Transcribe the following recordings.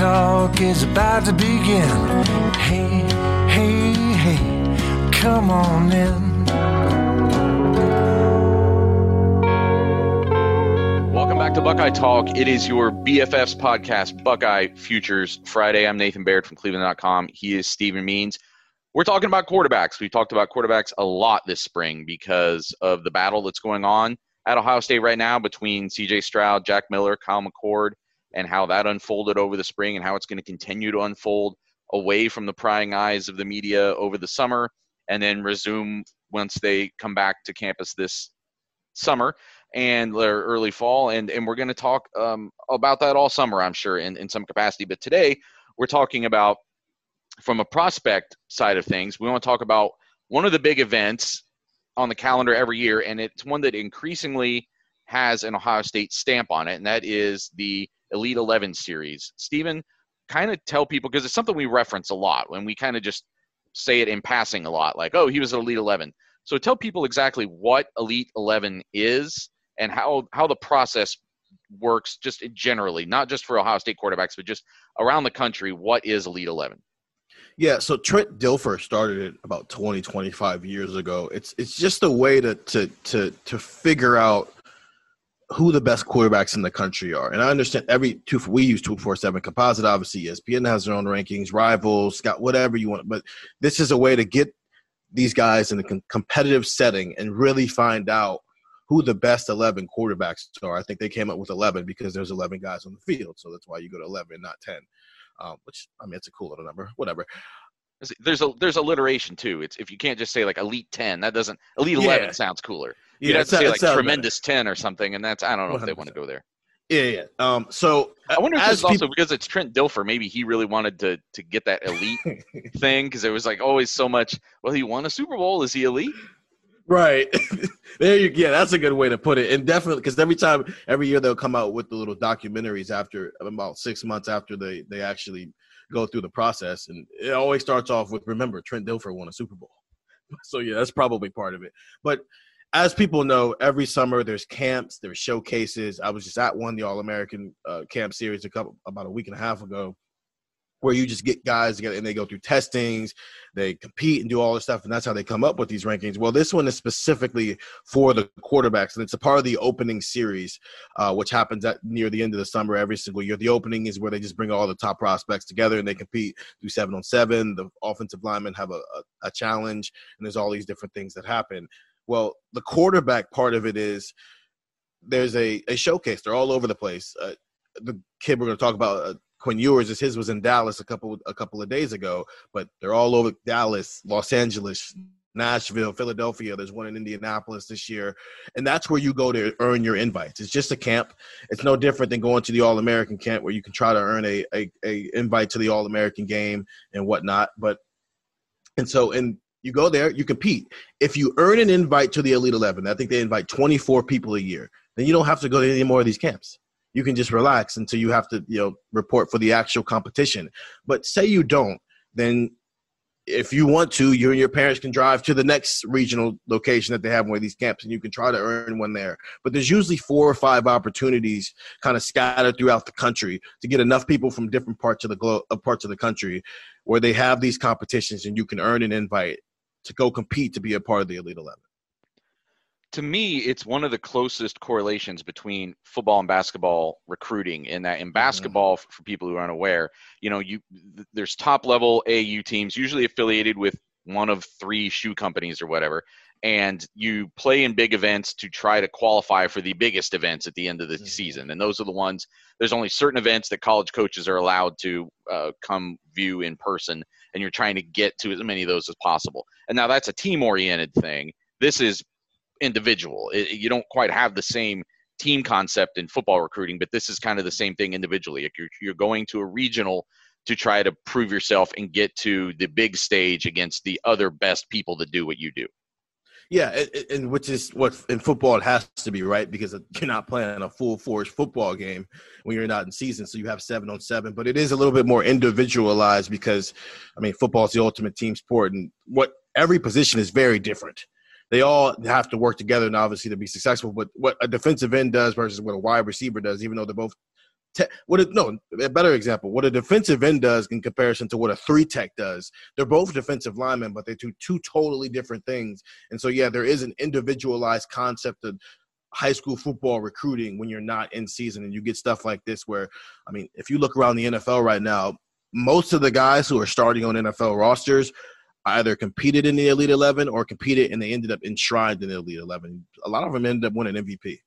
Talk is about to begin. Hey, hey, hey, come on in. Welcome back to Buckeye Talk. It is your BFFs podcast, Buckeye Futures Friday. I'm Nathan Baird from Cleveland.com. He is Stephen Means. We're talking about quarterbacks. We talked about quarterbacks a lot this spring because of the battle that's going on at Ohio State right now between CJ Stroud, Jack Miller, Kyle McCord, and how that unfolded over the spring and how it's going to continue to unfold away from the prying eyes of the media over the summer and then resume once they come back to campus this summer and early fall. And, and we're going to talk um, about that all summer, I'm sure, in, in some capacity. But today, we're talking about from a prospect side of things, we want to talk about one of the big events on the calendar every year, and it's one that increasingly has an Ohio State stamp on it, and that is the Elite 11 series. Stephen, kind of tell people, because it's something we reference a lot when we kind of just say it in passing a lot, like, oh, he was at Elite 11. So tell people exactly what Elite 11 is and how, how the process works just generally, not just for Ohio State quarterbacks, but just around the country. What is Elite 11? Yeah, so Trent Dilfer started it about 20, 25 years ago. It's it's just a way to to to to figure out who the best quarterbacks in the country are. And I understand every two we use two four seven composite. Obviously, ESPN has their own rankings, rivals, got whatever you want. But this is a way to get these guys in a com- competitive setting and really find out who the best 11 quarterbacks are. I think they came up with 11 because there's 11 guys on the field. So that's why you go to 11, not 10 um, which I mean it's a cool little number. Whatever. There's a there's alliteration too. It's if you can't just say like elite ten, that doesn't elite eleven Yeah. sounds cooler. Yeah, You'd have to say like it tremendous ten or something, and that's I don't know if they want to go there. Yeah, yeah. Um, so I wonder if this is also because it's Trent Dilfer. Maybe he really wanted to to get that elite thing because there was like always so much. Well, he won a Super Bowl. Is he elite? Right. there you yeah, that's a good way to put it. And definitely because every time every year they'll come out with the little documentaries after about six months after they they actually go through the process. And it always starts off with remember Trent Dilfer won a Super Bowl. So yeah, that's probably part of it. But as people know, every summer there's camps, there's showcases. I was just at one, the All American uh, Camp Series, a couple about a week and a half ago, where you just get guys together and they go through testings, they compete and do all this stuff, and that's how they come up with these rankings. Well, this one is specifically for the quarterbacks, and it's a part of the opening series, uh, which happens at near the end of the summer every single year. The opening is where they just bring all the top prospects together and they compete do seven on seven. The offensive linemen have a, a, a challenge, and there's all these different things that happen. Well, the quarterback part of it is there's a, a showcase. They're all over the place. Uh, the kid we're going to talk about, uh, Quinn Ewers, is his was in Dallas a couple a couple of days ago, but they're all over Dallas, Los Angeles, Nashville, Philadelphia. There's one in Indianapolis this year, and that's where you go to earn your invites. It's just a camp. It's no different than going to the All American camp where you can try to earn a, a, a invite to the All American game and whatnot. But and so and you go there, you compete. If you earn an invite to the Elite Eleven, I think they invite 24 people a year. Then you don't have to go to any more of these camps. You can just relax until you have to, you know, report for the actual competition. But say you don't, then if you want to, you and your parents can drive to the next regional location that they have one of these camps, and you can try to earn one there. But there's usually four or five opportunities kind of scattered throughout the country to get enough people from different parts of the globe, uh, parts of the country, where they have these competitions, and you can earn an invite to go compete to be a part of the Elite Eleven to me, it's one of the closest correlations between football and basketball recruiting. In that, in mm-hmm. basketball, mm-hmm. for people who aren't aware, you know, you there's top level AAU teams, usually affiliated with one of three shoe companies or whatever, and you play in big events to try to qualify for the biggest events at the end of the mm-hmm. season. And those are the ones. There's only certain events that college coaches are allowed to uh, come view in person, and you're trying to get to as many of those as possible. And now that's a team oriented thing. This is individual. It, you don't quite have the same team concept in football recruiting, but this is kind of the same thing individually. If you're, you're going to a regional to try to prove yourself and get to the big stage against the other best people that do what you do. Yeah, and which is what in football it has to be right because you're not playing a full force football game when you're not in season, so you have seven on seven. But it is a little bit more individualized because, I mean, football is the ultimate team sport, and what every position is very different they all have to work together and obviously to be successful. But what a defensive end does versus what a wide receiver does, even though they're both te- what a, no a better example, what a defensive end does in comparison to what a three tech does. They're both defensive linemen, but they do two totally different things. And so yeah, there is an individualized concept of high school football recruiting when you're not in season and you get stuff like this where I mean, if you look around the NFL right now, most of the guys who are starting on NFL rosters either competed in the Elite 11 or competed and they ended up enshrined in the Elite 11. A lot of them ended up winning MVP.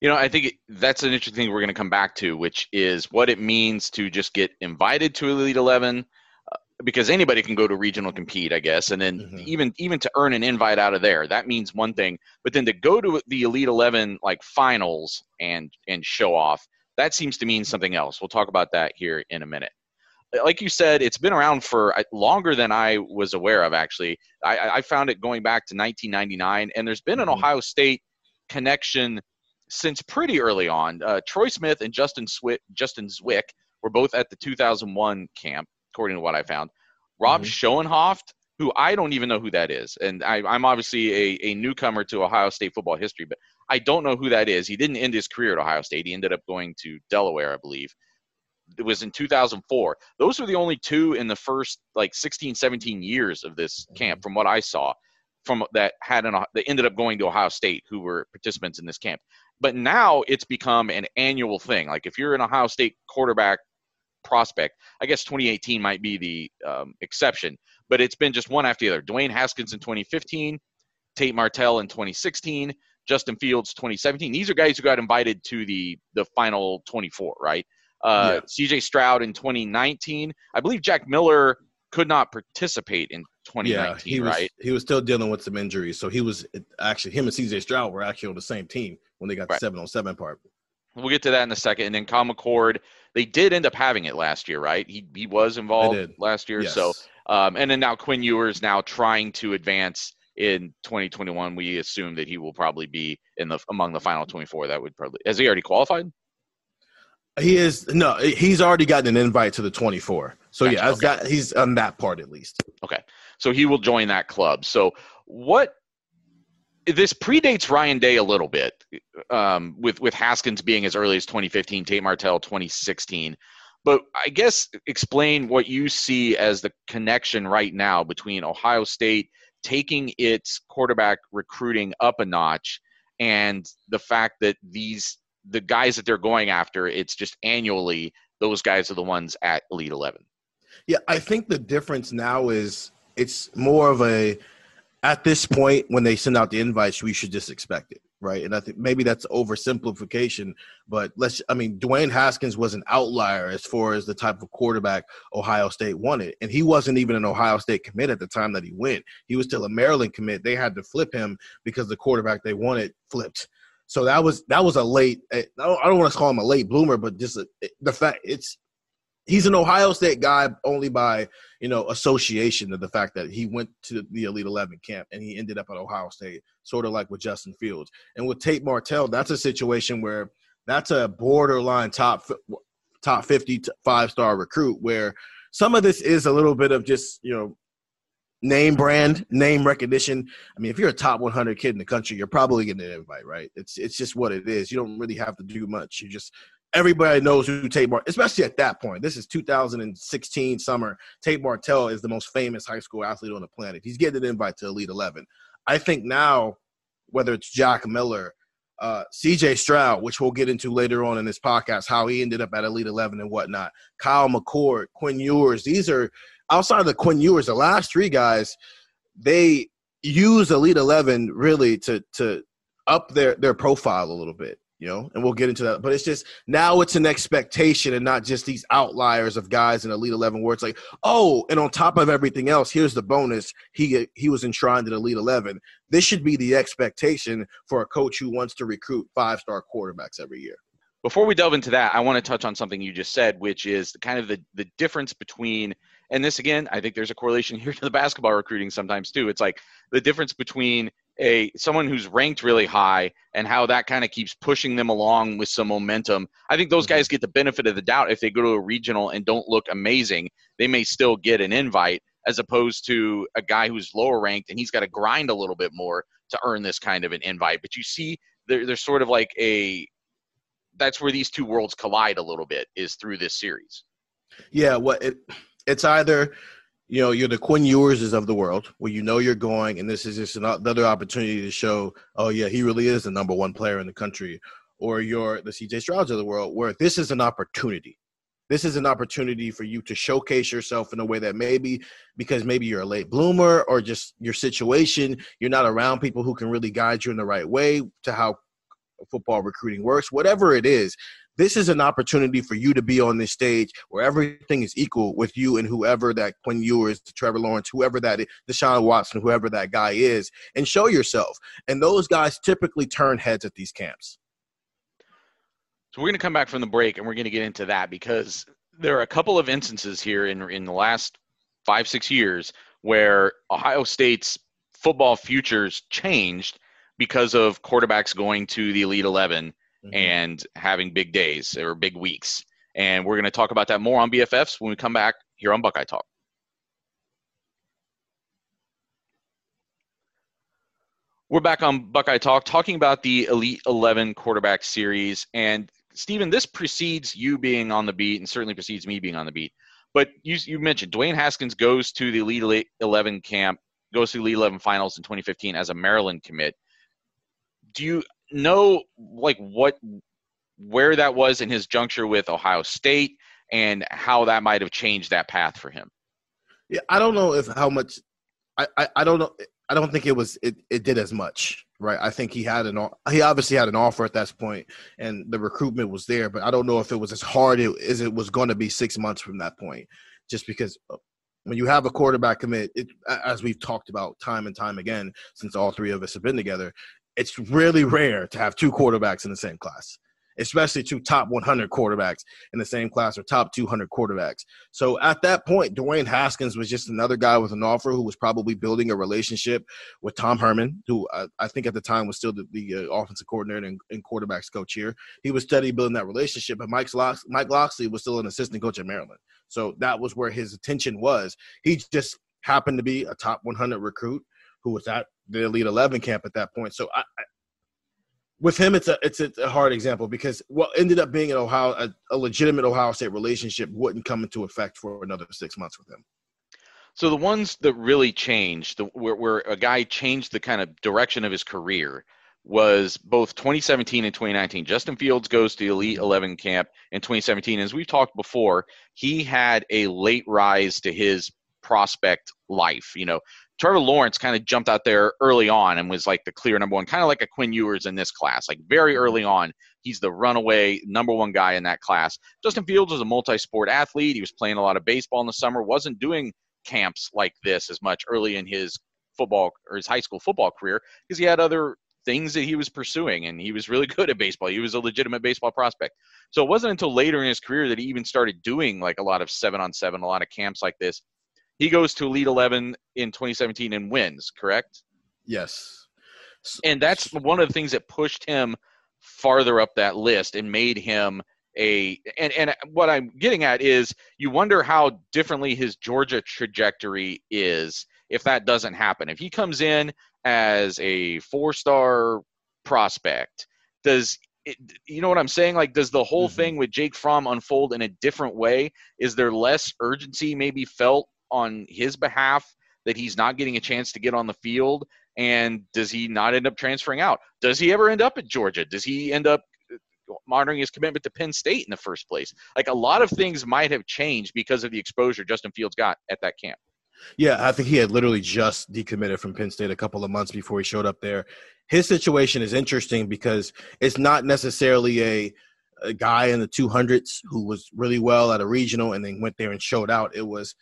You know, I think that's an interesting thing we're going to come back to, which is what it means to just get invited to Elite 11 uh, because anybody can go to regional compete, I guess, and then mm-hmm. even even to earn an invite out of there, that means one thing. But then to go to the Elite Eleven like finals and and show off, that seems to mean something else. We'll talk about that here in a minute like you said, it's been around for uh, longer than I was aware of. Actually, I, I found it going back to 1999, and there's been an mm-hmm. Ohio State connection since pretty early on. Uh, Troy Smith and Justin Swick, Justin Zwick were both at the 2001 camp, according to what I found. Rob mm-hmm. Schoenhoft, who I don't even know who that is, and I, am obviously a, a newcomer to Ohio State football history, but I don't know who that is. He didn't end his career at Ohio State. He ended up going to Delaware, I believe it was in 2004 those were the only two in the first like 16 17 years of this camp from what i saw from that had an that ended up going to ohio state who were participants in this camp but now it's become an annual thing like if you're an ohio state quarterback prospect i guess 2018 might be the um, exception but it's been just one after the other dwayne haskins in 2015 tate martell in 2016 justin fields 2017 these are guys who got invited to the the final 24 right uh, yeah. CJ Stroud in 2019. I believe Jack Miller could not participate in 2019, yeah, he was, right? He was still dealing with some injuries. So he was actually, him and CJ Stroud were actually on the same team when they got right. the seven on seven part. We'll get to that in a second. And then McCord, they did end up having it last year, right? He, he was involved last year. Yes. So, um, and then now Quinn Ewers now trying to advance in 2021. We assume that he will probably be in the among the final 24. That would probably has he already qualified? He is no, he's already gotten an invite to the 24. So gotcha. yeah, okay. got, he's on that part at least. Okay, so he will join that club. So what? This predates Ryan Day a little bit, um, with with Haskins being as early as 2015, Tate Martell 2016. But I guess explain what you see as the connection right now between Ohio State taking its quarterback recruiting up a notch and the fact that these the guys that they're going after, it's just annually those guys are the ones at Elite Eleven. Yeah, I think the difference now is it's more of a at this point when they send out the invites, we should just expect it, right? And I think maybe that's oversimplification, but let's I mean, Dwayne Haskins was an outlier as far as the type of quarterback Ohio State wanted. And he wasn't even an Ohio State commit at the time that he went. He was still a Maryland commit. They had to flip him because the quarterback they wanted flipped. So that was that was a late. Eh, I don't, I don't want to call him a late bloomer, but just a, the fact it's he's an Ohio State guy only by you know association of the fact that he went to the Elite Eleven camp and he ended up at Ohio State, sort of like with Justin Fields and with Tate Martell. That's a situation where that's a borderline top top fifty five star recruit where some of this is a little bit of just you know name brand, name recognition. I mean, if you're a top 100 kid in the country, you're probably getting an invite, right? It's it's just what it is. You don't really have to do much. You just everybody knows who Tate Martell, especially at that point. This is 2016 summer. Tate Martell is the most famous high school athlete on the planet. He's getting an invite to Elite 11. I think now, whether it's Jack Miller, uh, CJ Stroud, which we'll get into later on in this podcast, how he ended up at Elite 11 and whatnot. Kyle McCord, Quinn Ewers. These are outside of the Quinn Ewers, the last three guys, they use Elite 11 really to to up their their profile a little bit you know, and we'll get into that. But it's just now it's an expectation and not just these outliers of guys in Elite Eleven where it's like, oh, and on top of everything else, here's the bonus: he he was enshrined in Elite Eleven. This should be the expectation for a coach who wants to recruit five star quarterbacks every year. Before we delve into that, I want to touch on something you just said, which is kind of the the difference between and this again, I think there's a correlation here to the basketball recruiting sometimes too. It's like the difference between a someone who's ranked really high and how that kind of keeps pushing them along with some momentum. I think those guys mm-hmm. get the benefit of the doubt if they go to a regional and don't look amazing, they may still get an invite as opposed to a guy who's lower ranked and he's got to grind a little bit more to earn this kind of an invite. But you see there, there's sort of like a that's where these two worlds collide a little bit is through this series. Yeah, what well, it it's either you know, you're the Quinn Ewerses of the world, where you know you're going, and this is just another opportunity to show, oh yeah, he really is the number one player in the country, or you're the CJ Strouds of the world, where this is an opportunity. This is an opportunity for you to showcase yourself in a way that maybe because maybe you're a late bloomer or just your situation, you're not around people who can really guide you in the right way to how football recruiting works. Whatever it is, this is an opportunity for you to be on this stage where everything is equal with you and whoever that Quinn Ewers, Trevor Lawrence, whoever that is, Deshaun Watson, whoever that guy is, and show yourself. And those guys typically turn heads at these camps. So we're going to come back from the break and we're going to get into that because there are a couple of instances here in in the last five six years where Ohio State's football futures changed because of quarterbacks going to the Elite Eleven mm-hmm. and having big days or big weeks. And we're going to talk about that more on BFFs when we come back here on Buckeye Talk. We're back on Buckeye Talk talking about the Elite 11 quarterback series. And Stephen, this precedes you being on the beat and certainly precedes me being on the beat. But you, you mentioned Dwayne Haskins goes to the Elite 11 camp, goes to the Elite 11 finals in 2015 as a Maryland commit. Do you know like what where that was in his juncture with Ohio State and how that might have changed that path for him. Yeah, I don't know if how much I, I, I don't know I don't think it was it, it did as much, right? I think he had an he obviously had an offer at that point and the recruitment was there, but I don't know if it was as hard as it was going to be 6 months from that point just because uh, when you have a quarterback commit, it, as we've talked about time and time again since all three of us have been together, it's really rare to have two quarterbacks in the same class, especially two top 100 quarterbacks in the same class or top 200 quarterbacks. So at that point, Dwayne Haskins was just another guy with an offer who was probably building a relationship with Tom Herman, who I, I think at the time was still the, the uh, offensive coordinator and, and, quarterbacks coach here. He was steady building that relationship, but Mike, Lox- Mike Locksley was still an assistant coach at Maryland. So that was where his attention was. He just happened to be a top 100 recruit who was at the Elite Eleven camp at that point. So I, I, with him, it's a it's a hard example because what ended up being an Ohio a, a legitimate Ohio State relationship wouldn't come into effect for another six months with him. So the ones that really changed, the, where, where a guy changed the kind of direction of his career, was both 2017 and 2019. Justin Fields goes to the Elite 11 camp in 2017. As we've talked before, he had a late rise to his prospect life. You know, Trevor Lawrence kind of jumped out there early on and was like the clear number one, kind of like a Quinn Ewers in this class. Like very early on, he's the runaway number one guy in that class. Justin Fields was a multi sport athlete. He was playing a lot of baseball in the summer, wasn't doing camps like this as much early in his football or his high school football career because he had other things that he was pursuing and he was really good at baseball. He was a legitimate baseball prospect. So it wasn't until later in his career that he even started doing like a lot of seven on seven, a lot of camps like this he goes to Elite 11 in 2017 and wins, correct? Yes. And that's one of the things that pushed him farther up that list and made him a and and what I'm getting at is you wonder how differently his Georgia trajectory is if that doesn't happen. If he comes in as a four-star prospect, does it, you know what I'm saying? Like, does the whole mm-hmm. thing with Jake Fromm unfold in a different way? Is there less urgency maybe felt on his behalf that he's not getting a chance to get on the field? And does he not end up transferring out? Does he ever end up at Georgia? Does he end up monitoring his commitment to Penn State in the first place? Like, a lot of things might have changed because of the exposure Justin Fields got at that camp. Yeah, I think he had literally just decommitted from Penn State a couple of months before he showed up there. His situation is interesting because it's not necessarily a, a guy in the 200s who was really well at a regional and then went there and showed out. It was,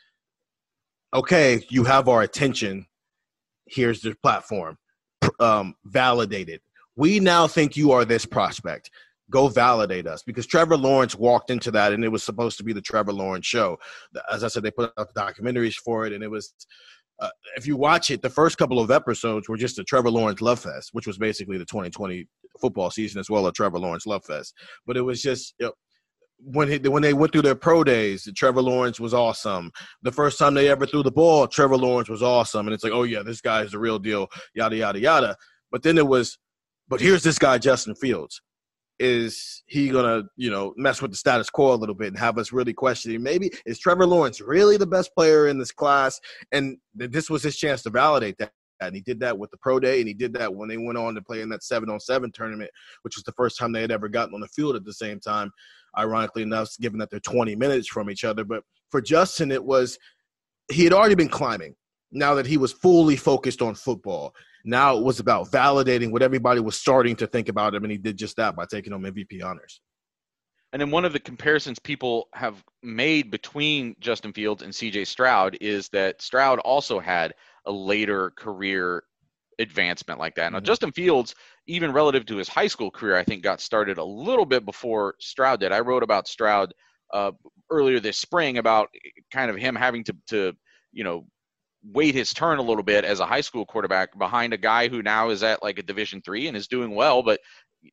okay, you have our attention. Here's the platform. Um, validated. We now think you are this prospect go validate us because Trevor Lawrence walked into that and it was supposed to be the Trevor Lawrence show. As I said, they put out the documentaries for it and it was. Uh, if you watch it, the first couple of episodes were just a Trevor Lawrence love fest, which was basically the 2020 football season as well, a Trevor Lawrence love fest. But it was just you know, when he, when they went through their pro days, Trevor Lawrence was awesome. The first time they ever threw the ball, Trevor Lawrence was awesome, and it's like, oh yeah, this guy is the real deal, yada yada yada. But then it was, but here's this guy Justin Fields. Is he gonna you know mess with the status quo a little bit and have us really questioning maybe is Trevor Lawrence really the best player in this class? And this was his chance to validate that. And he did that with the pro day and he did that when they went on to play in that 7 on 7 tournament which was the first time they had ever gotten on the field at the same time ironically enough given that they're 20 minutes from each other but for Justin it was he had already been climbing now that he was fully focused on football now it was about validating what everybody was starting to think about him, and he did just that by taking home MVP honors. And then one of the comparisons people have made between Justin Fields and CJ Stroud is that Stroud also had a later career advancement like that. Now, mm-hmm. Justin Fields, even relative to his high school career, I think got started a little bit before Stroud did. I wrote about Stroud uh, earlier this spring about kind of him having to, to you know, wait his turn a little bit as a high school quarterback behind a guy who now is at like a division three and is doing well but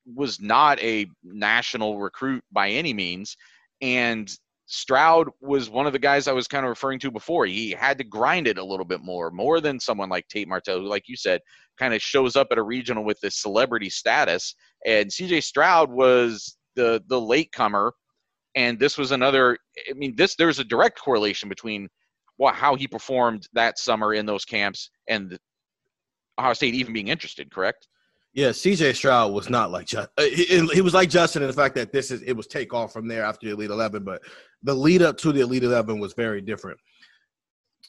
was not a national recruit by any means and Stroud was one of the guys I was kind of referring to before. He had to grind it a little bit more, more than someone like Tate Martell, who, like you said, kind of shows up at a regional with this celebrity status. And CJ Stroud was the the late comer, and this was another. I mean, this there's a direct correlation between what how he performed that summer in those camps and Ohio State even being interested, correct? Yeah, CJ Stroud was not like just uh, he, he, was like Justin in the fact that this is it was take off from there after the Elite Eleven, but the lead up to the Elite Eleven was very different.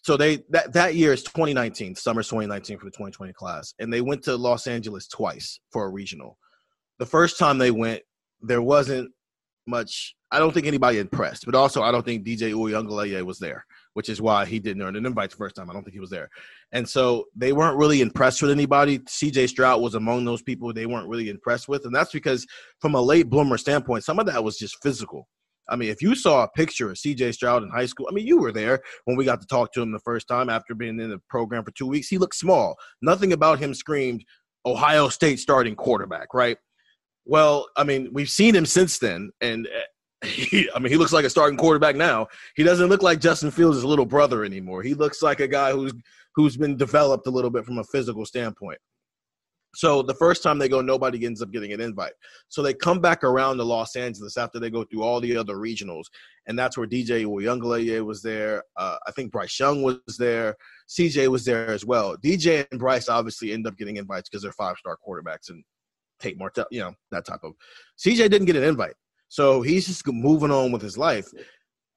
So they that that year is 2019, summer 2019 for the 2020 class, and they went to Los Angeles twice for a regional. The first time they went, there wasn't much. I don't think anybody impressed, but also I don't think DJ Uiagalelei was there which is why he didn't earn an invite the first time. I don't think he was there. And so they weren't really impressed with anybody. CJ Stroud was among those people they weren't really impressed with. And that's because, from a late bloomer standpoint, some of that was just physical. I mean, if you saw a picture of CJ Stroud in high school, I mean, you were there when we got to talk to him the first time after being in the program for two weeks. He looked small. Nothing about him screamed Ohio State starting quarterback, right? Well, I mean, we've seen him since then, and he, I mean, he looks like a starting quarterback now. He doesn't look like Justin Fields' little brother anymore. He looks like a guy who's who's been developed a little bit from a physical standpoint. So the first time they go, nobody ends up getting an invite. So they come back around to Los Angeles after they go through all the other regionals, and that's where DJ Uiagalelei was there. Uh, I think Bryce Young was there. CJ was there as well. DJ and Bryce obviously end up getting invites because they're five star quarterbacks and Tate Martell, you know that type of. CJ didn't get an invite. So he's just moving on with his life.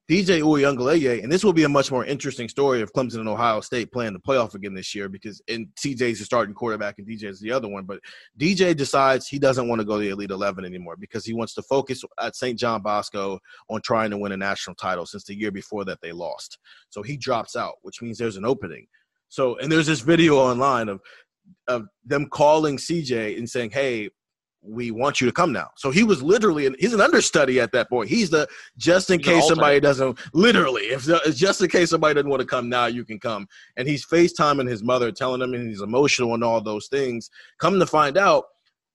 DJ Uiagalelei, and this will be a much more interesting story of Clemson and Ohio State playing the playoff again this year because and CJ's the starting quarterback and DJ's the other one. But DJ decides he doesn't want to go to the Elite Eleven anymore because he wants to focus at St. John Bosco on trying to win a national title since the year before that they lost. So he drops out, which means there's an opening. So and there's this video online of of them calling CJ and saying, "Hey, we want you to come now. So he was literally, an, he's an understudy at that point. He's the just in case somebody doesn't, literally, if just in case somebody doesn't want to come now, you can come. And he's FaceTiming his mother, telling him, and he's emotional and all those things. Come to find out,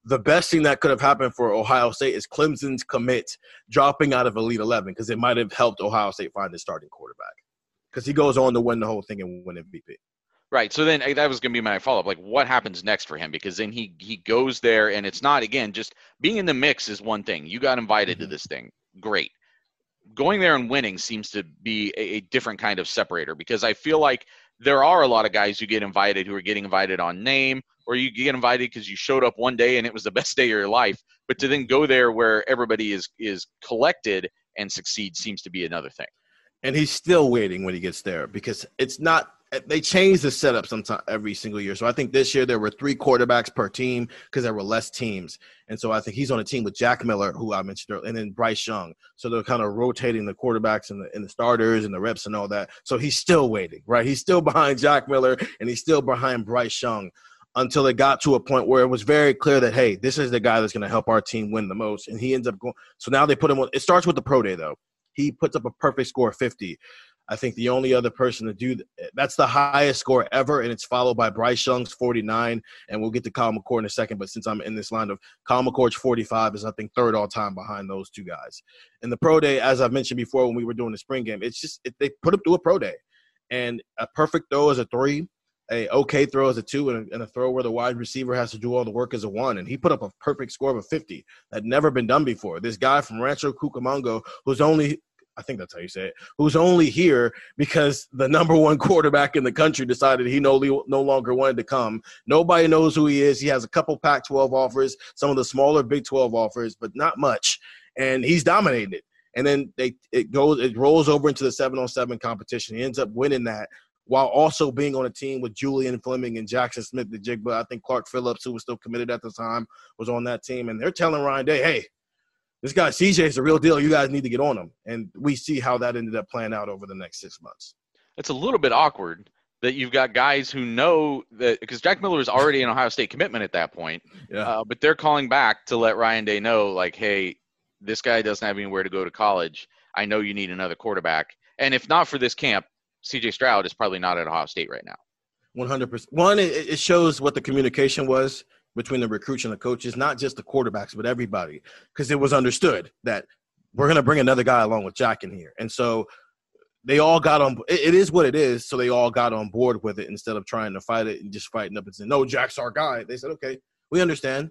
the best thing that could have happened for Ohio State is Clemson's commit dropping out of Elite 11 because it might have helped Ohio State find his starting quarterback because he goes on to win the whole thing and win MVP. Right. So then eh, that was going to be my follow up. Like, what happens next for him? Because then he he goes there, and it's not again just being in the mix is one thing. You got invited mm-hmm. to this thing, great. Going there and winning seems to be a, a, different kind of separator because I feel like there are a lot of guys who get invited who are getting invited on name, or you get invited because you showed up one day and it was the best day of your life. But to then go there where everybody is is collected and succeed seems to be another thing. And he's still waiting when he gets there because it's not they change the setup sometime every single year. So I think this year there were three quarterbacks per team because there were less teams. And so I think he's on a team with Jack Miller, who I mentioned earlier, and then Bryce Young. So they're kind of rotating the quarterbacks and the, and the starters and the reps and all that. So he's still waiting, right? He's still behind Jack Miller and he's still behind Bryce Young until it got to a point where it was very clear that hey, this is the guy that's going to help our team win the most, and he ends up going. So now they put him on. It starts with the pro day though. He puts up a perfect score of 50. I think the only other person to do that's the highest score ever, and it's followed by Bryce Young's 49. And we'll get to Kyle McCord in a second, but since I'm in this line of Kyle McCord's 45 is I think third all time behind those two guys. In the pro day, as I've mentioned before, when we were doing the spring game, it's just it, they put him through a pro day, and a perfect throw is a three a okay throw is a two and a, and a, throw where the wide receiver has to do all the work is a one. And he put up a perfect score of a 50 that never been done before. This guy from Rancho Cucamonga, who's only I think that's how you say it, who's only here because the number one quarterback in the country decided he no, no longer wanted to come. Nobody knows who he is. He has a couple Pac 12 offers, some of the smaller Big 12 offers, but not much. And he's dominated. And then they it goes it rolls over into the seven on seven competition. He ends up winning that while also being on a team with Julian Fleming and Jackson Smith-Njigba. I think Clark Phillips, who was still committed at the time, was on that team. And they're telling Ryan Day, hey, this guy CJ is a real deal. You guys need to get on him. And we see how that ended up playing out over the next six months. It's a little bit awkward that you've got guys who know that because Jack Miller is already an Ohio State commitment at that point. Yeah. Uh, but they're calling back to let Ryan Day know, like, hey, this guy doesn't have anywhere to go to college. I know you need another quarterback. And if not for this camp, CJ Stroud is probably not at Ohio State right now. 100%. One, it shows what the communication was between the recruits and the coaches, not just the quarterbacks, but everybody, because it was understood that we're going to bring another guy along with Jack in here. And so they all got on. It is what it is. So they all got on board with it instead of trying to fight it and just fighting up and saying, no, Jack's our guy. They said, okay, we understand.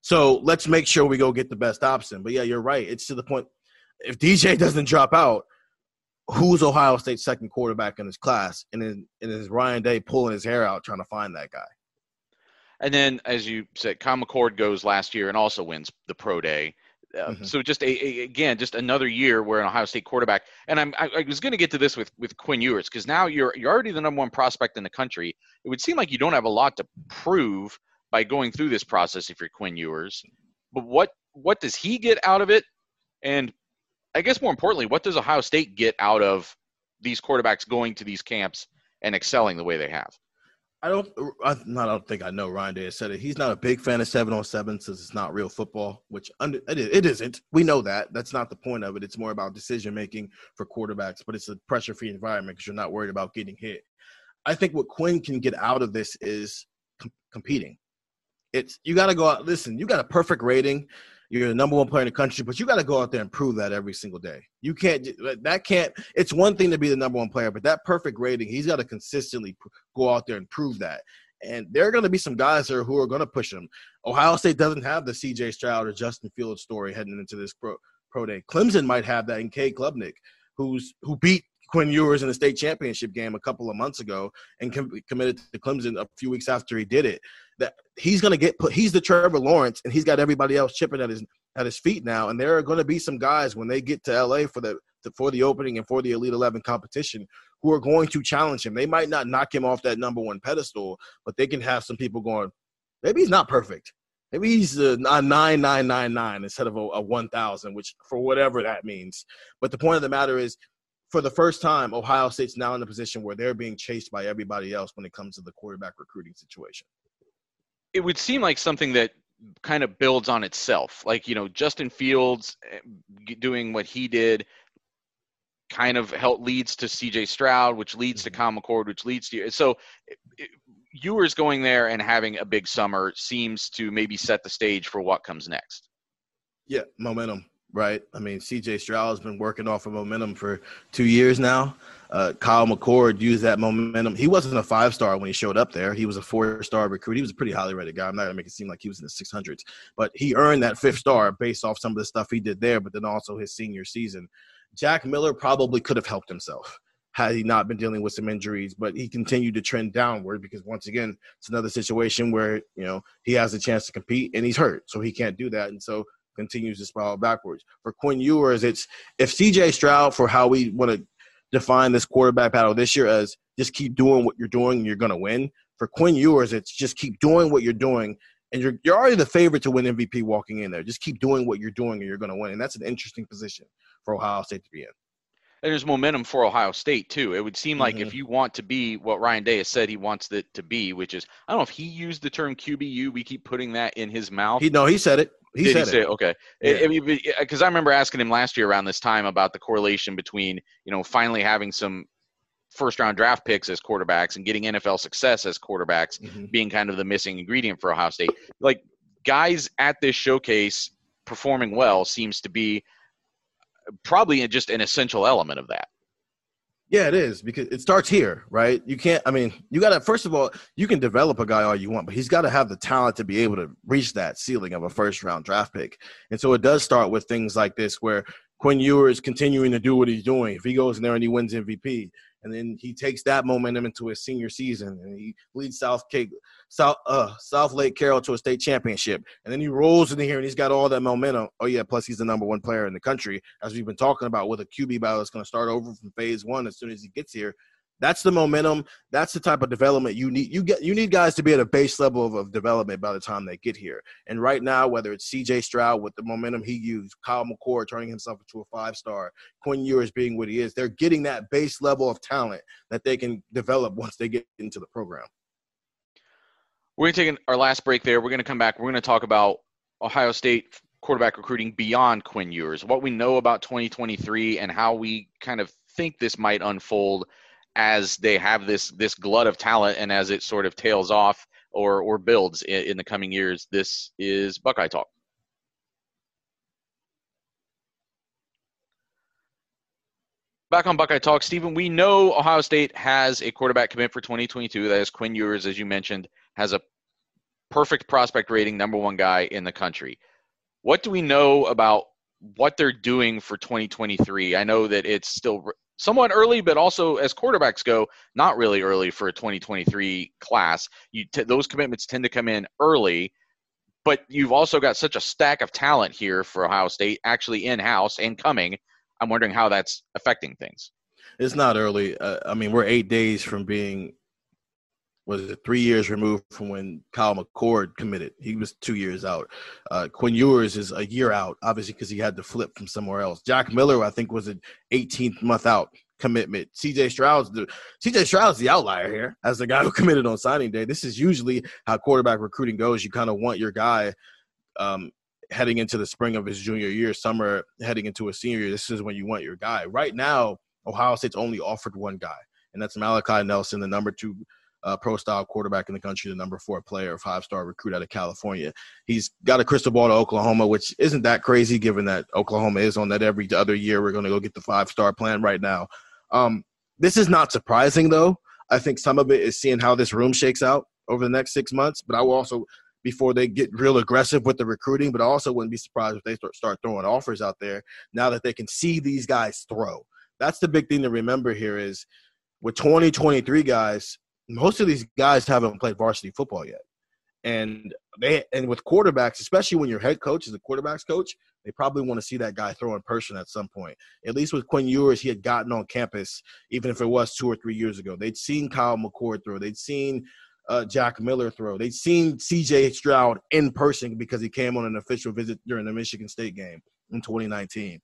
So let's make sure we go get the best option. But yeah, you're right. It's to the point. If DJ doesn't drop out, who's Ohio State's second quarterback in his class, and and is Ryan Day pulling his hair out trying to find that guy. And then, as you said, Kyle McCord goes last year and also wins the pro day. Uh, mm-hmm. So just a, a, again, just another year where an Ohio State quarterback. And I'm, I, I was going to get to this with with Quinn Ewers because now you're you're already the number one prospect in the country. It would seem like you don't have a lot to prove by going through this process if you're Quinn Ewers. But what what does he get out of it? And I guess more importantly, what does Ohio State get out of these quarterbacks going to these camps and excelling the way they have? I don't. I, I don't think I know Ryan Day said it. He's not a big fan of seven on seven since it's not real football, which under, it, it isn't. We know that. That's not the point of it. It's more about decision making for quarterbacks, but it's a pressure free environment because you're not worried about getting hit. I think what Quinn can get out of this is com- competing. It's you got to go out. Listen, you got a perfect rating you're the number one player in the country, but you got to go out there and prove that every single day. You can't, that can't, it's one thing to be the number one player, but that perfect rating, he's got to consistently go out there and prove that. And there are going to be some guys there who are going to push him. Ohio State doesn't have the CJ Stroud or Justin Fields story heading into this pro, pro day. Clemson might have that in Cade Klubnik, who's who beat Quinn Ewers in the state championship game a couple of months ago and com- committed to Clemson a few weeks after he did it. That he's going to get put. He's the Trevor Lawrence, and he's got everybody else chipping at his at his feet now. And there are going to be some guys when they get to LA for the for the opening and for the Elite Eleven competition who are going to challenge him. They might not knock him off that number one pedestal, but they can have some people going. Maybe he's not perfect. Maybe he's a, nine nine nine nine instead of a, a one thousand, which for whatever that means. But the point of the matter is, for the first time, Ohio State's now in a position where they're being chased by everybody else when it comes to the quarterback recruiting situation. It would seem like something that kind of builds on itself. Like, you know, Justin Fields eh, doing what he did kind of help leads to CJ Stroud, which leads to mm-hmm. Kyle McCord, which leads to so it, Ewers going there and having a big summer seems to maybe set the stage for what comes next. Yeah, momentum right? I mean, CJ Stroud has been working off of momentum for two years now. Uh, Kyle McCord used that momentum. He wasn't a five star when he showed up there. He was a four star recruit. He was a pretty highly rated guy. I'm not gonna make it seem like he was in the 600s, but he earned that fifth star based off some of the stuff he did there, but then also his senior season. Jack Miller probably could have helped himself had he not been dealing with some injuries, but he continued to trend downward because once again, it's another situation where, you know, he has a chance to compete and he's hurt. So he can't do that. And so continues to spiral backwards. For Quinn Ewers, it's if CJ Stroud, for how we want to define this quarterback battle this year as just keep doing what you're doing and you're going to win. For Quinn Ewers, it's just keep doing what you're doing and you're you're already the favorite to win MVP walking in there. Just keep doing what you're doing and you're going to win. And that's an interesting position for Ohio State to be in. And there's momentum for Ohio State too. It would seem like mm-hmm. if you want to be what Ryan Day has said he wants it to be, which is I don't know if he used the term QBU. We keep putting that in his mouth. He no, he said it. He Did said he say it? Okay. Because yeah. I remember asking him last year around this time about the correlation between you know finally having some first round draft picks as quarterbacks and getting NFL success as quarterbacks mm-hmm. being kind of the missing ingredient for Ohio State. Like guys at this showcase performing well seems to be probably just an essential element of that. Yeah, it is because it starts here, right? You can't. I mean, you got to first of all, you can develop a guy all you want, but he's got to have the talent to be able to reach that ceiling of a first round draft pick. And so it does start with things like this, where Quinn Ewers continuing to do what he's doing. If he goes in there and he wins MVP, and then he takes that momentum into his senior season, and he leads South Cape, South uh, South Lake Carroll to a state championship, and then he rolls into here and he's got all that momentum. Oh yeah, plus he's the number one player in the country, as we've been talking about, with a QB battle that's going to start over from phase one as soon as he gets here. That's the momentum. That's the type of development you need. You get you need guys to be at a base level of, of development by the time they get here. And right now, whether it's C.J. Stroud with the momentum he used, Kyle McCord turning himself into a five star, Quinn Ewers being what he is, they're getting that base level of talent that they can develop once they get into the program. We're to take our last break there. We're to come back. We're to talk about Ohio State quarterback recruiting beyond Quinn Ewers, what we know about 2023, and how we kind of think this might unfold as they have this this glut of talent and as it sort of tails off or or builds in, in the coming years. This is Buckeye Talk. Back on Buckeye Talk, Stephen, we know Ohio State has a quarterback commit for 2022. That is Quinn Ewers, as you mentioned, has a perfect prospect rating, number one guy in the country. What do we know about what they're doing for 2023? I know that it's still somewhat early, but also as quarterbacks go, not really early for a 2023 class. You t- those commitments tend to come in early, but you've also got such a stack of talent here for Ohio State, actually in house and coming. I'm wondering how that's affecting things. It's not early. Uh, I mean, we're eight days from being was it three years removed from when Kyle McCord committed. He was two years out. Uh, Quinn Ewers is a year out, obviously because he had to flip from somewhere else. Jack Miller, I think, was an 18th month out commitment. CJ Stroud's the CJ Stroud's the outlier here as the guy who committed on signing day. This is usually how quarterback recruiting goes. You kind of want your guy um, heading into the spring of his junior year, summer heading into a senior year. This is when you want your guy. Right now, Ohio State's only offered one guy, and that's Malachi Nelson, the number two uh, pro style quarterback in the country, the number four player, five star recruit out of California. He's got a crystal ball to Oklahoma, which isn't that crazy given that Oklahoma is on that every other year. We're going to go get the five star plan right now. Um, this is not surprising, though. I think some of it is seeing how this room shakes out over the next six months, but I will also before they get real aggressive with the recruiting, but I also wouldn't be surprised if they start, start throwing offers out there now that they can see these guys throw. That's the big thing to remember here is with 2023 guys, most of these guys haven't played varsity football yet. And they and with quarterbacks, especially when your head coach is a quarterbacks coach, they probably want to see that guy throw in person at some point. At least with Quinn Ewers, he had gotten on campus, even if it was two or three years ago. They'd seen Kyle McCord throw. They'd seen uh, Jack Miller throw. They'd seen C.J. Stroud in person because he came on an official visit during the Michigan State game in 2019.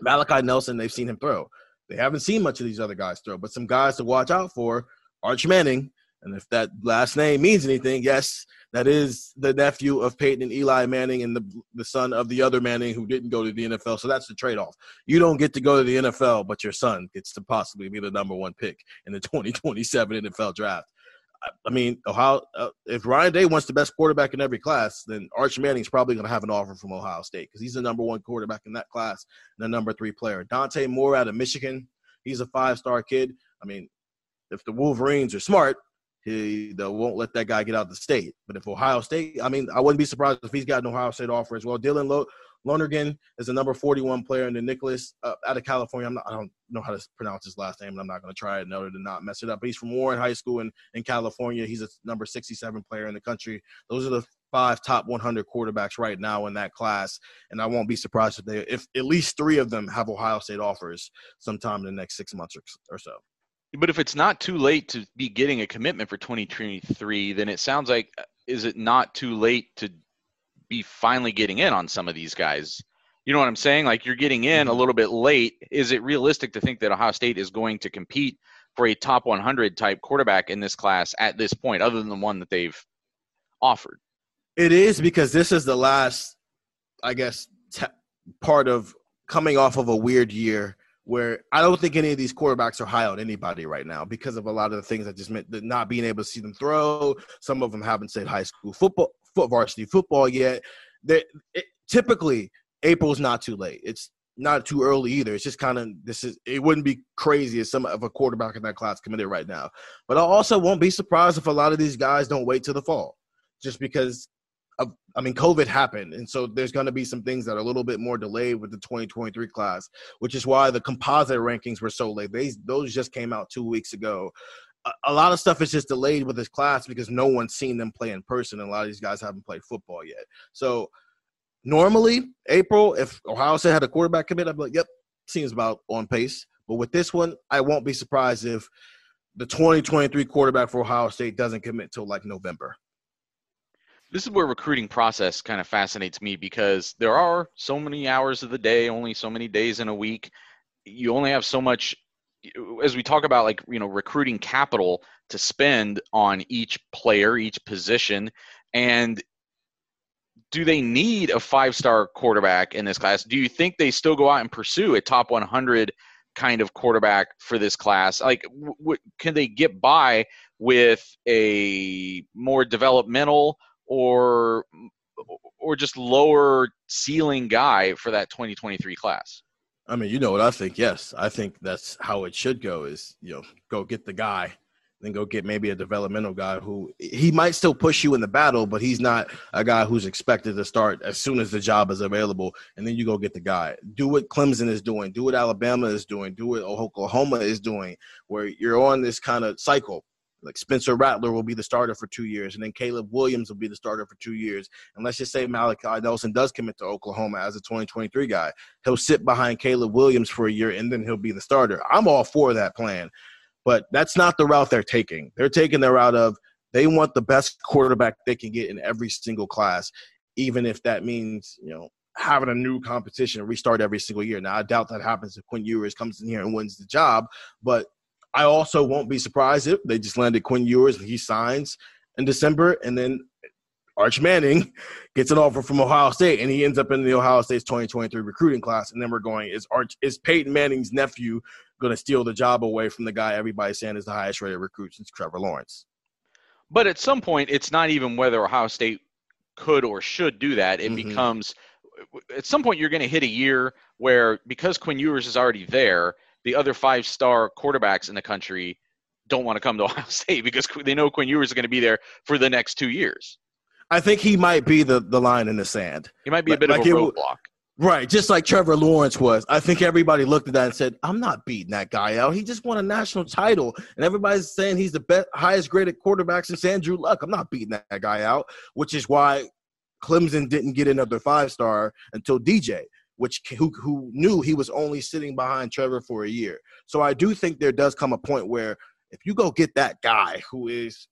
Malachi Nelson, they've seen him throw. They haven't seen much of these other guys throw, but some guys to watch out for Arch Manning. And if that last name means anything, yes, that is the nephew of Peyton and Eli Manning and the, the son of the other Manning who didn't go to the NFL. So that's the trade off. You don't get to go to the NFL, but your son gets to possibly be the number one pick in the 2027 NFL draft. I mean, Ohio. Uh, if Ryan Day wants the best quarterback in every class, then Arch Manning's probably going to have an offer from Ohio State because he's the number one quarterback in that class and the number three player. Dante Moore out of Michigan, he's a five star kid. I mean, if the Wolverines are smart, he they won't let that guy get out of the state. But if Ohio State, I mean, I wouldn't be surprised if he's got an Ohio State offer as well. Dylan Lo- Lonergan is a number 41 player in the Nicholas uh, out of California. I'm not, I don't know how to pronounce his last name, and I'm not going to try it in order to not mess it up. But he's from Warren High School in, in California. He's a number 67 player in the country. Those are the five top 100 quarterbacks right now in that class, and I won't be surprised if they, if at least three of them have Ohio State offers sometime in the next six months or, or so. But if it's not too late to be getting a commitment for 2023, then it sounds like uh, is it not too late to be finally getting in on some of these guys? You know what I'm saying? Like you're getting in a Mm-hmm. little bit late. Is it realistic to think that Ohio State is going to compete for a top 100 type quarterback in this class at this point, other than the one that they've offered? It is because this is the last, I guess, te- part of coming off of a weird year where I don't think any of these quarterbacks are high on anybody right now because of a lot of the things I just meant, not being able to see them throw. Some of them haven't said high school football, foot varsity football yet. They, it, typically, April's not too late. It's not too early either. It's just kind of this is. It wouldn't be crazy if some of a quarterback in that class committed right now. But I also won't be surprised if a lot of these guys don't wait till the fall, just because I mean, COVID happened, and so there's going to be some things that are a little bit more delayed with the 2023 class, which is why the composite rankings were so late. They those just came out two weeks ago. A, a lot of stuff is just delayed with this class because no one's seen them play in person, and a lot of these guys haven't played football yet. So normally, April, if Ohio State had a quarterback commit, I'd be like, "Yep, seems about on pace." But with this one, I won't be surprised if the 2023 quarterback for Ohio State doesn't commit till like November. This is where recruiting process kind of fascinates me because there are so many hours of the day, only so many days in a week. You only have so much as we talk about like, you know, recruiting capital to spend on each player, each position and do they need a five-star quarterback in this class? Do you think they still go out and pursue a top 100 kind of quarterback for this class? Like, w- w- can they get by with a more developmental or or just lower ceiling guy for that 2023 class? I mean, you know what I think. Yes, I think that's how it should go. Is you know, go get the guy, then go get maybe a developmental guy who he might still push you in the battle, but he's not a guy who's expected to start as soon as the job is available. And then you go get the guy. Do what Clemson is doing. Do what Alabama is doing. Do what Oklahoma is doing. Where you're on this kind of cycle. Like Spencer Rattler will be the starter for two years, and then Caleb Williams will be the starter for two years. And let's just say Malachi Nelson does commit to Oklahoma as a 2023 guy. He'll sit behind Caleb Williams for a year, and then he'll be the starter. I'm all for that plan, but that's not the route they're taking. They're taking the route of they want the best quarterback they can get in every single class, even if that means you know having a new competition restart every single year. Now I doubt that happens if Quinn Ewers comes in here and wins the job, but I also won't be surprised if they just landed Quinn Ewers and he signs in December, and then Arch Manning gets an offer from Ohio State, and he ends up in the Ohio State's 2023 recruiting class. And then we're going: Is Arch is Peyton Manning's nephew going to steal the job away from the guy everybody's saying is the highest rated recruit since Trevor Lawrence? But at some point, it's not even whether Ohio State could or should do that. It Mhm. becomes at some point you're going to hit a year where because Quinn Ewers is already there, the other five star quarterbacks in the country don't want to come to Ohio State because they know Quinn Ewers is going to be there for the next two years. I think he might be the the line in the sand. He might be a bit like of a roadblock. Right, just like Trevor Lawrence was. I think everybody looked at that and said, "I'm not beating that guy out. He just won a national title, and everybody's saying he's the best, highest graded quarterback since Andrew Luck. I'm not beating that guy out." Which is why Clemson didn't get another five star until DJ, which who who knew he was only sitting behind Trevor for a year. So I do think there does come a point where if you go get that guy who is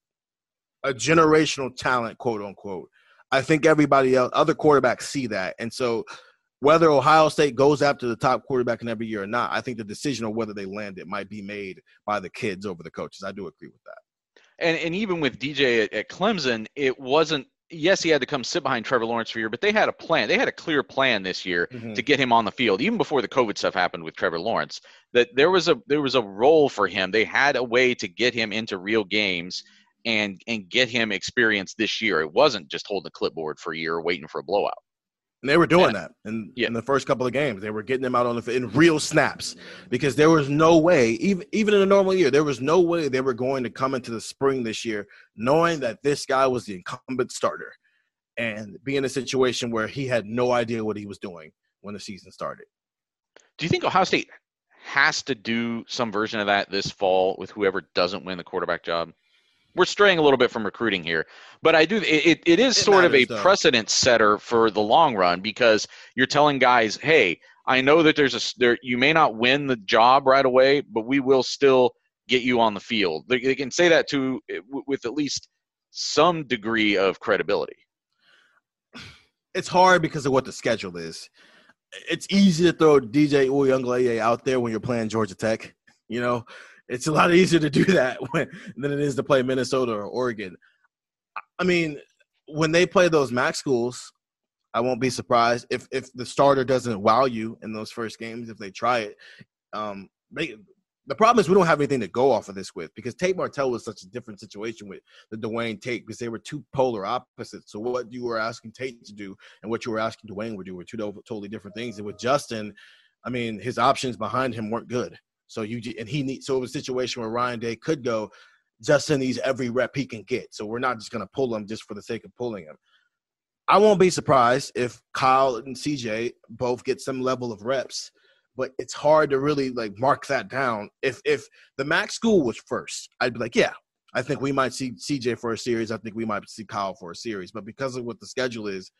a generational talent, quote unquote, I think everybody else, other quarterbacks see that, and so whether Ohio State goes after the top quarterback in every year or not, I think the decision on whether they land it might be made by the kids over the coaches. I do agree with that. And and even with DJ at, at Clemson, it wasn't. Yes, he had to come sit behind Trevor Lawrence for a year, but they had a plan. They had a clear plan this year Mhm. to get him on the field, even before the COVID stuff happened with Trevor Lawrence. That there was a there was a role for him. They had a way to get him into real games, and and get him experience this year. It wasn't just holding the clipboard for a year waiting for a blowout. And they were doing Yeah. that in, Yeah. in the first couple of games. They were getting them out on the in real snaps because there was no way, even even in a normal year, there was no way they were going to come into the spring this year knowing that this guy was the incumbent starter and be in a situation where he had no idea what he was doing when the season started. Do you think Ohio State has to do some version of that this fall with whoever doesn't win the quarterback job? We're straying a little bit from recruiting here, but I do. It, it, is It sort of a though. precedent setter for the long run because you're telling guys, "Hey, I know that there's a there. You may not win the job right away, but we will still get you on the field." They, they can say that to eh, with at least some degree of credibility. It's hard because of what the schedule is. It's easy to throw DJ Uiagalelei out there when you're playing Georgia Tech. You know, it's a lot easier to do that when, than it is to play Minnesota or Oregon. I mean, when they play those MAC schools, I won't be surprised if if the starter doesn't wow you in those first games if they try it. Um, they, the problem is we don't have anything to go off of this with because Tate Martell was such a different situation with the Dwayne Tate because they were two polar opposites. So what you were asking Tate to do and what you were asking Dwayne to do were two totally different things. And with Justin, I mean, his options behind him weren't good. So you and he need so it was a situation where Ryan Day could go. Justin needs every rep he can get. So we're not just going to pull him just for the sake of pulling him. I won't be surprised if Kyle and CJ both get some level of reps, but it's hard to really like mark that down. If if the Mac school was first, I'd be like, yeah, I think we might see CJ for a series. I think we might see Kyle for a series. But because of what the schedule is,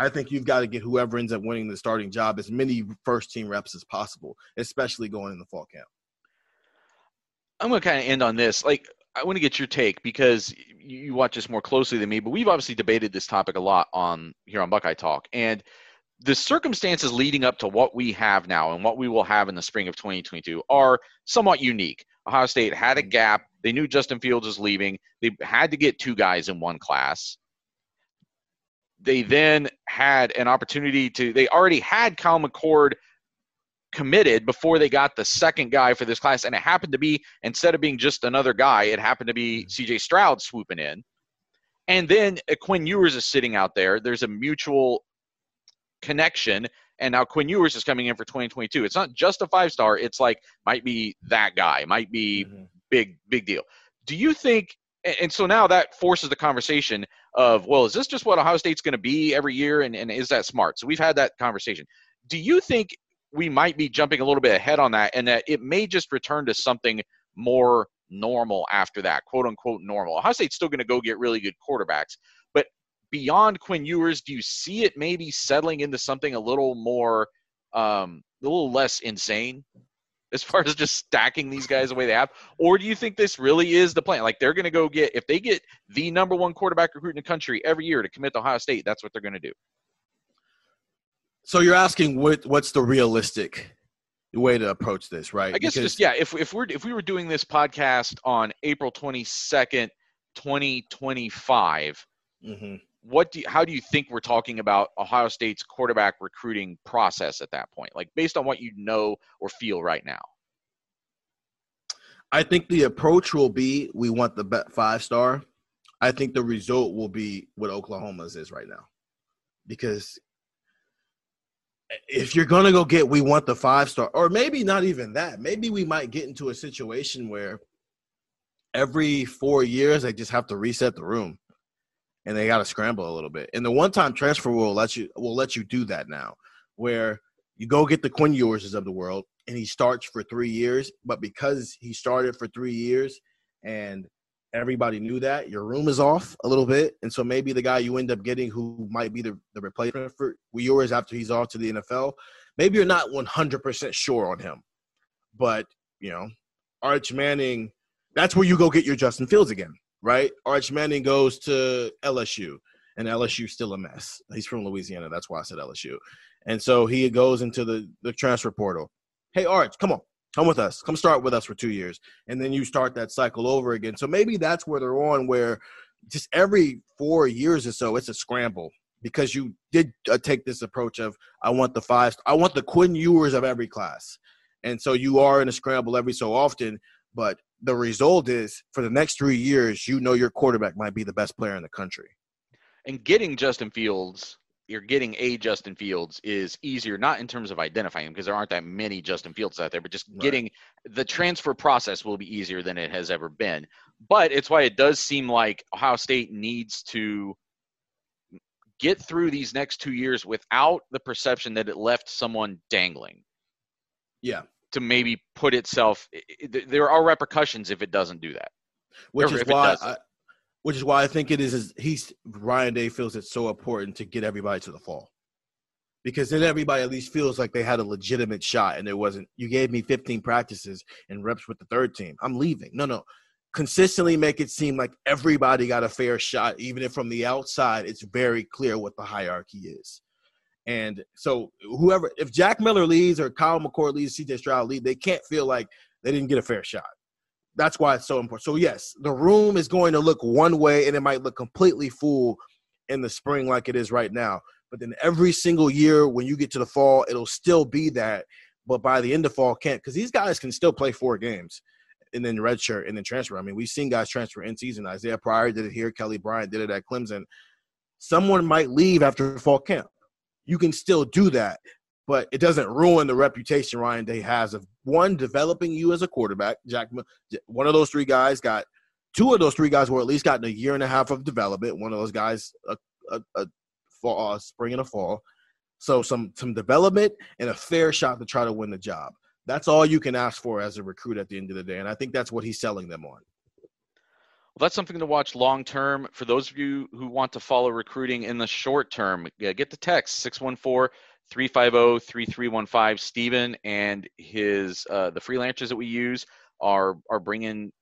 I think you've got to get whoever ends up winning the starting job as many first team reps as possible, especially going in the fall camp. I'm going to kind of end on this. Like, I want to get your take because you, watch this more closely than me, but we've obviously debated this topic a lot on here on Buckeye Talk. And the circumstances leading up to what we have now and what we will have in the spring of 2022 are somewhat unique. Ohio State had a mm. gap. They knew Justin Fields was leaving. They had to get two guys in one class. They then had an opportunity to, they already had Kyle McCord committed before they got the second guy for this class. And it happened to be, instead of being just another guy, it happened to be mm-hmm. CJ Stroud swooping in. And then Quinn Ewers is sitting out there. There's a mutual connection. And now Quinn Ewers is coming in for 2022. It's not just a five star. It's like, might be that guy, might be mm-hmm. big, big deal. Do you think, and so now that forces the conversation of, well, is this just what Ohio State's going to be every year? And, and is that smart? So we've had that conversation. Do you think we might be jumping a little bit ahead on that and that it may just return to something more normal after that, quote unquote normal? Ohio State's still going to go get really good quarterbacks. But beyond Quinn Ewers, do you see it maybe settling into something a little more, um, a little less insane? As far as just stacking these guys the way they have, or do you think this really is the plan? Like they're going to go get if they get the number one quarterback recruit in the country every year to commit to Ohio State, that's what they're going to do. So you're asking what what's the realistic way to approach this, right? I guess Because- just yeah. If if we're if we were doing this podcast on April twenty second, twenty twenty five, Mhm. What do you, how do you think we're talking about Ohio State's quarterback recruiting process at that point? Like based on what you know or feel right now. I think the approach will be we want the bet five star. I think the result will be what Oklahoma's is right now. Because if you're gonna go get we want the five star, or maybe not even that, maybe we might get into a situation where every four years they just have to reset the room and they gotta scramble a little bit. And the one time transfer will let you will let you do that now, where you go get the Quinn Ewerses of the world and he starts for three years, but because he started for three years and everybody knew that your room is off a little bit, and so maybe the guy you end up getting who might be the, the replacement for Ewers after he's off to the NFL, maybe you're not 100% sure on him, but you know, Arch Manning, that's where you go get your Justin Fields again, right? Arch Manning goes to LSU, and LSU's still a mess. He's from Louisiana, that's why I said LSU, and so he goes into the the transfer portal. Hey, Arch, come on. Come with us. Come start with us for two years. And then you start that cycle over again. So maybe that's where they're on, where just every four years or so, it's a scramble because you did uh, take this approach of, I want the five, I want the Quinn Ewers of every class. And so you are in a scramble every so often. But the result is for the next three years, you know your quarterback might be the best player in the country. And getting Justin Fields, you're getting a Justin Fields is easier, not in terms of identifying him because there aren't that many Justin Fields out there, but just Right. getting the transfer process will be easier than it has ever been. But it's why it does seem like Ohio State needs to get through these next two years without the perception that it left someone dangling Yeah. To maybe put itself. There are repercussions if it doesn't do that. which Or is why. I, which is why I think it is, is he's Ryan Day feels it's so important to get everybody to the fall. Because then everybody at least feels like they had a legitimate shot and it wasn't you gave me 15 practices and reps with the third team. I'm leaving. No, no. Consistently make it seem like everybody got a fair shot, even if from the outside it's very clear what the hierarchy is. And so whoever if Jack Miller leads or Kyle McCord leads, CJ Stroud leaves, they can't feel like they didn't get a fair shot that's why it's so important. So yes, the room is going to look one way and it might look completely full in the spring like it is right now. But then every single year when you get to the fall, it'll still be that. But by the end of fall, can't because these guys can still play four games and then redshirt and then transfer. I mean, we've seen guys transfer in season. Isaiah Pryor did it here. Kelly Bryant did it at Clemson. Someone might leave after fall camp. You can still do that, but it doesn't ruin the reputation Ryan Day has of one developing you as a quarterback. Jack, one of those three guys got two of those three guys were at least gotten a year and a half of development. One of those guys a, a, a fall, a spring and a fall. So some some development and a fair shot to try to win the job. That's all you can ask for as a recruit at the end of the day, and I think that's what he's selling them on. That's something to watch long term. For those of you who want to follow recruiting in the short term, get the text 614 350 3315. Steven and his uh, the freelancers that we use are are bringing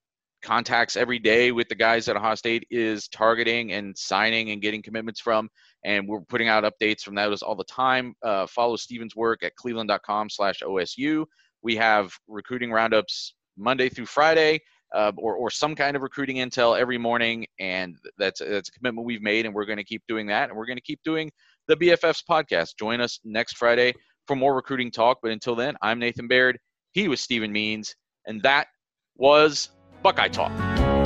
contacts every day with the guys that Ohio State is targeting and signing and getting commitments from. And we're putting out updates from those all the time. Uh, follow Steven's work at cleveland.com slash OSU. We have recruiting roundups Monday through Friday uh, or, or some kind of recruiting intel every morning. And that's, that's a commitment we've made, and we're going to keep doing that. And we're going to keep doing the BFFs podcast. Join us next Friday for more recruiting talk. But until then, I'm Nathan Baird. He was Stephen Means, and that was Buckeye Talk.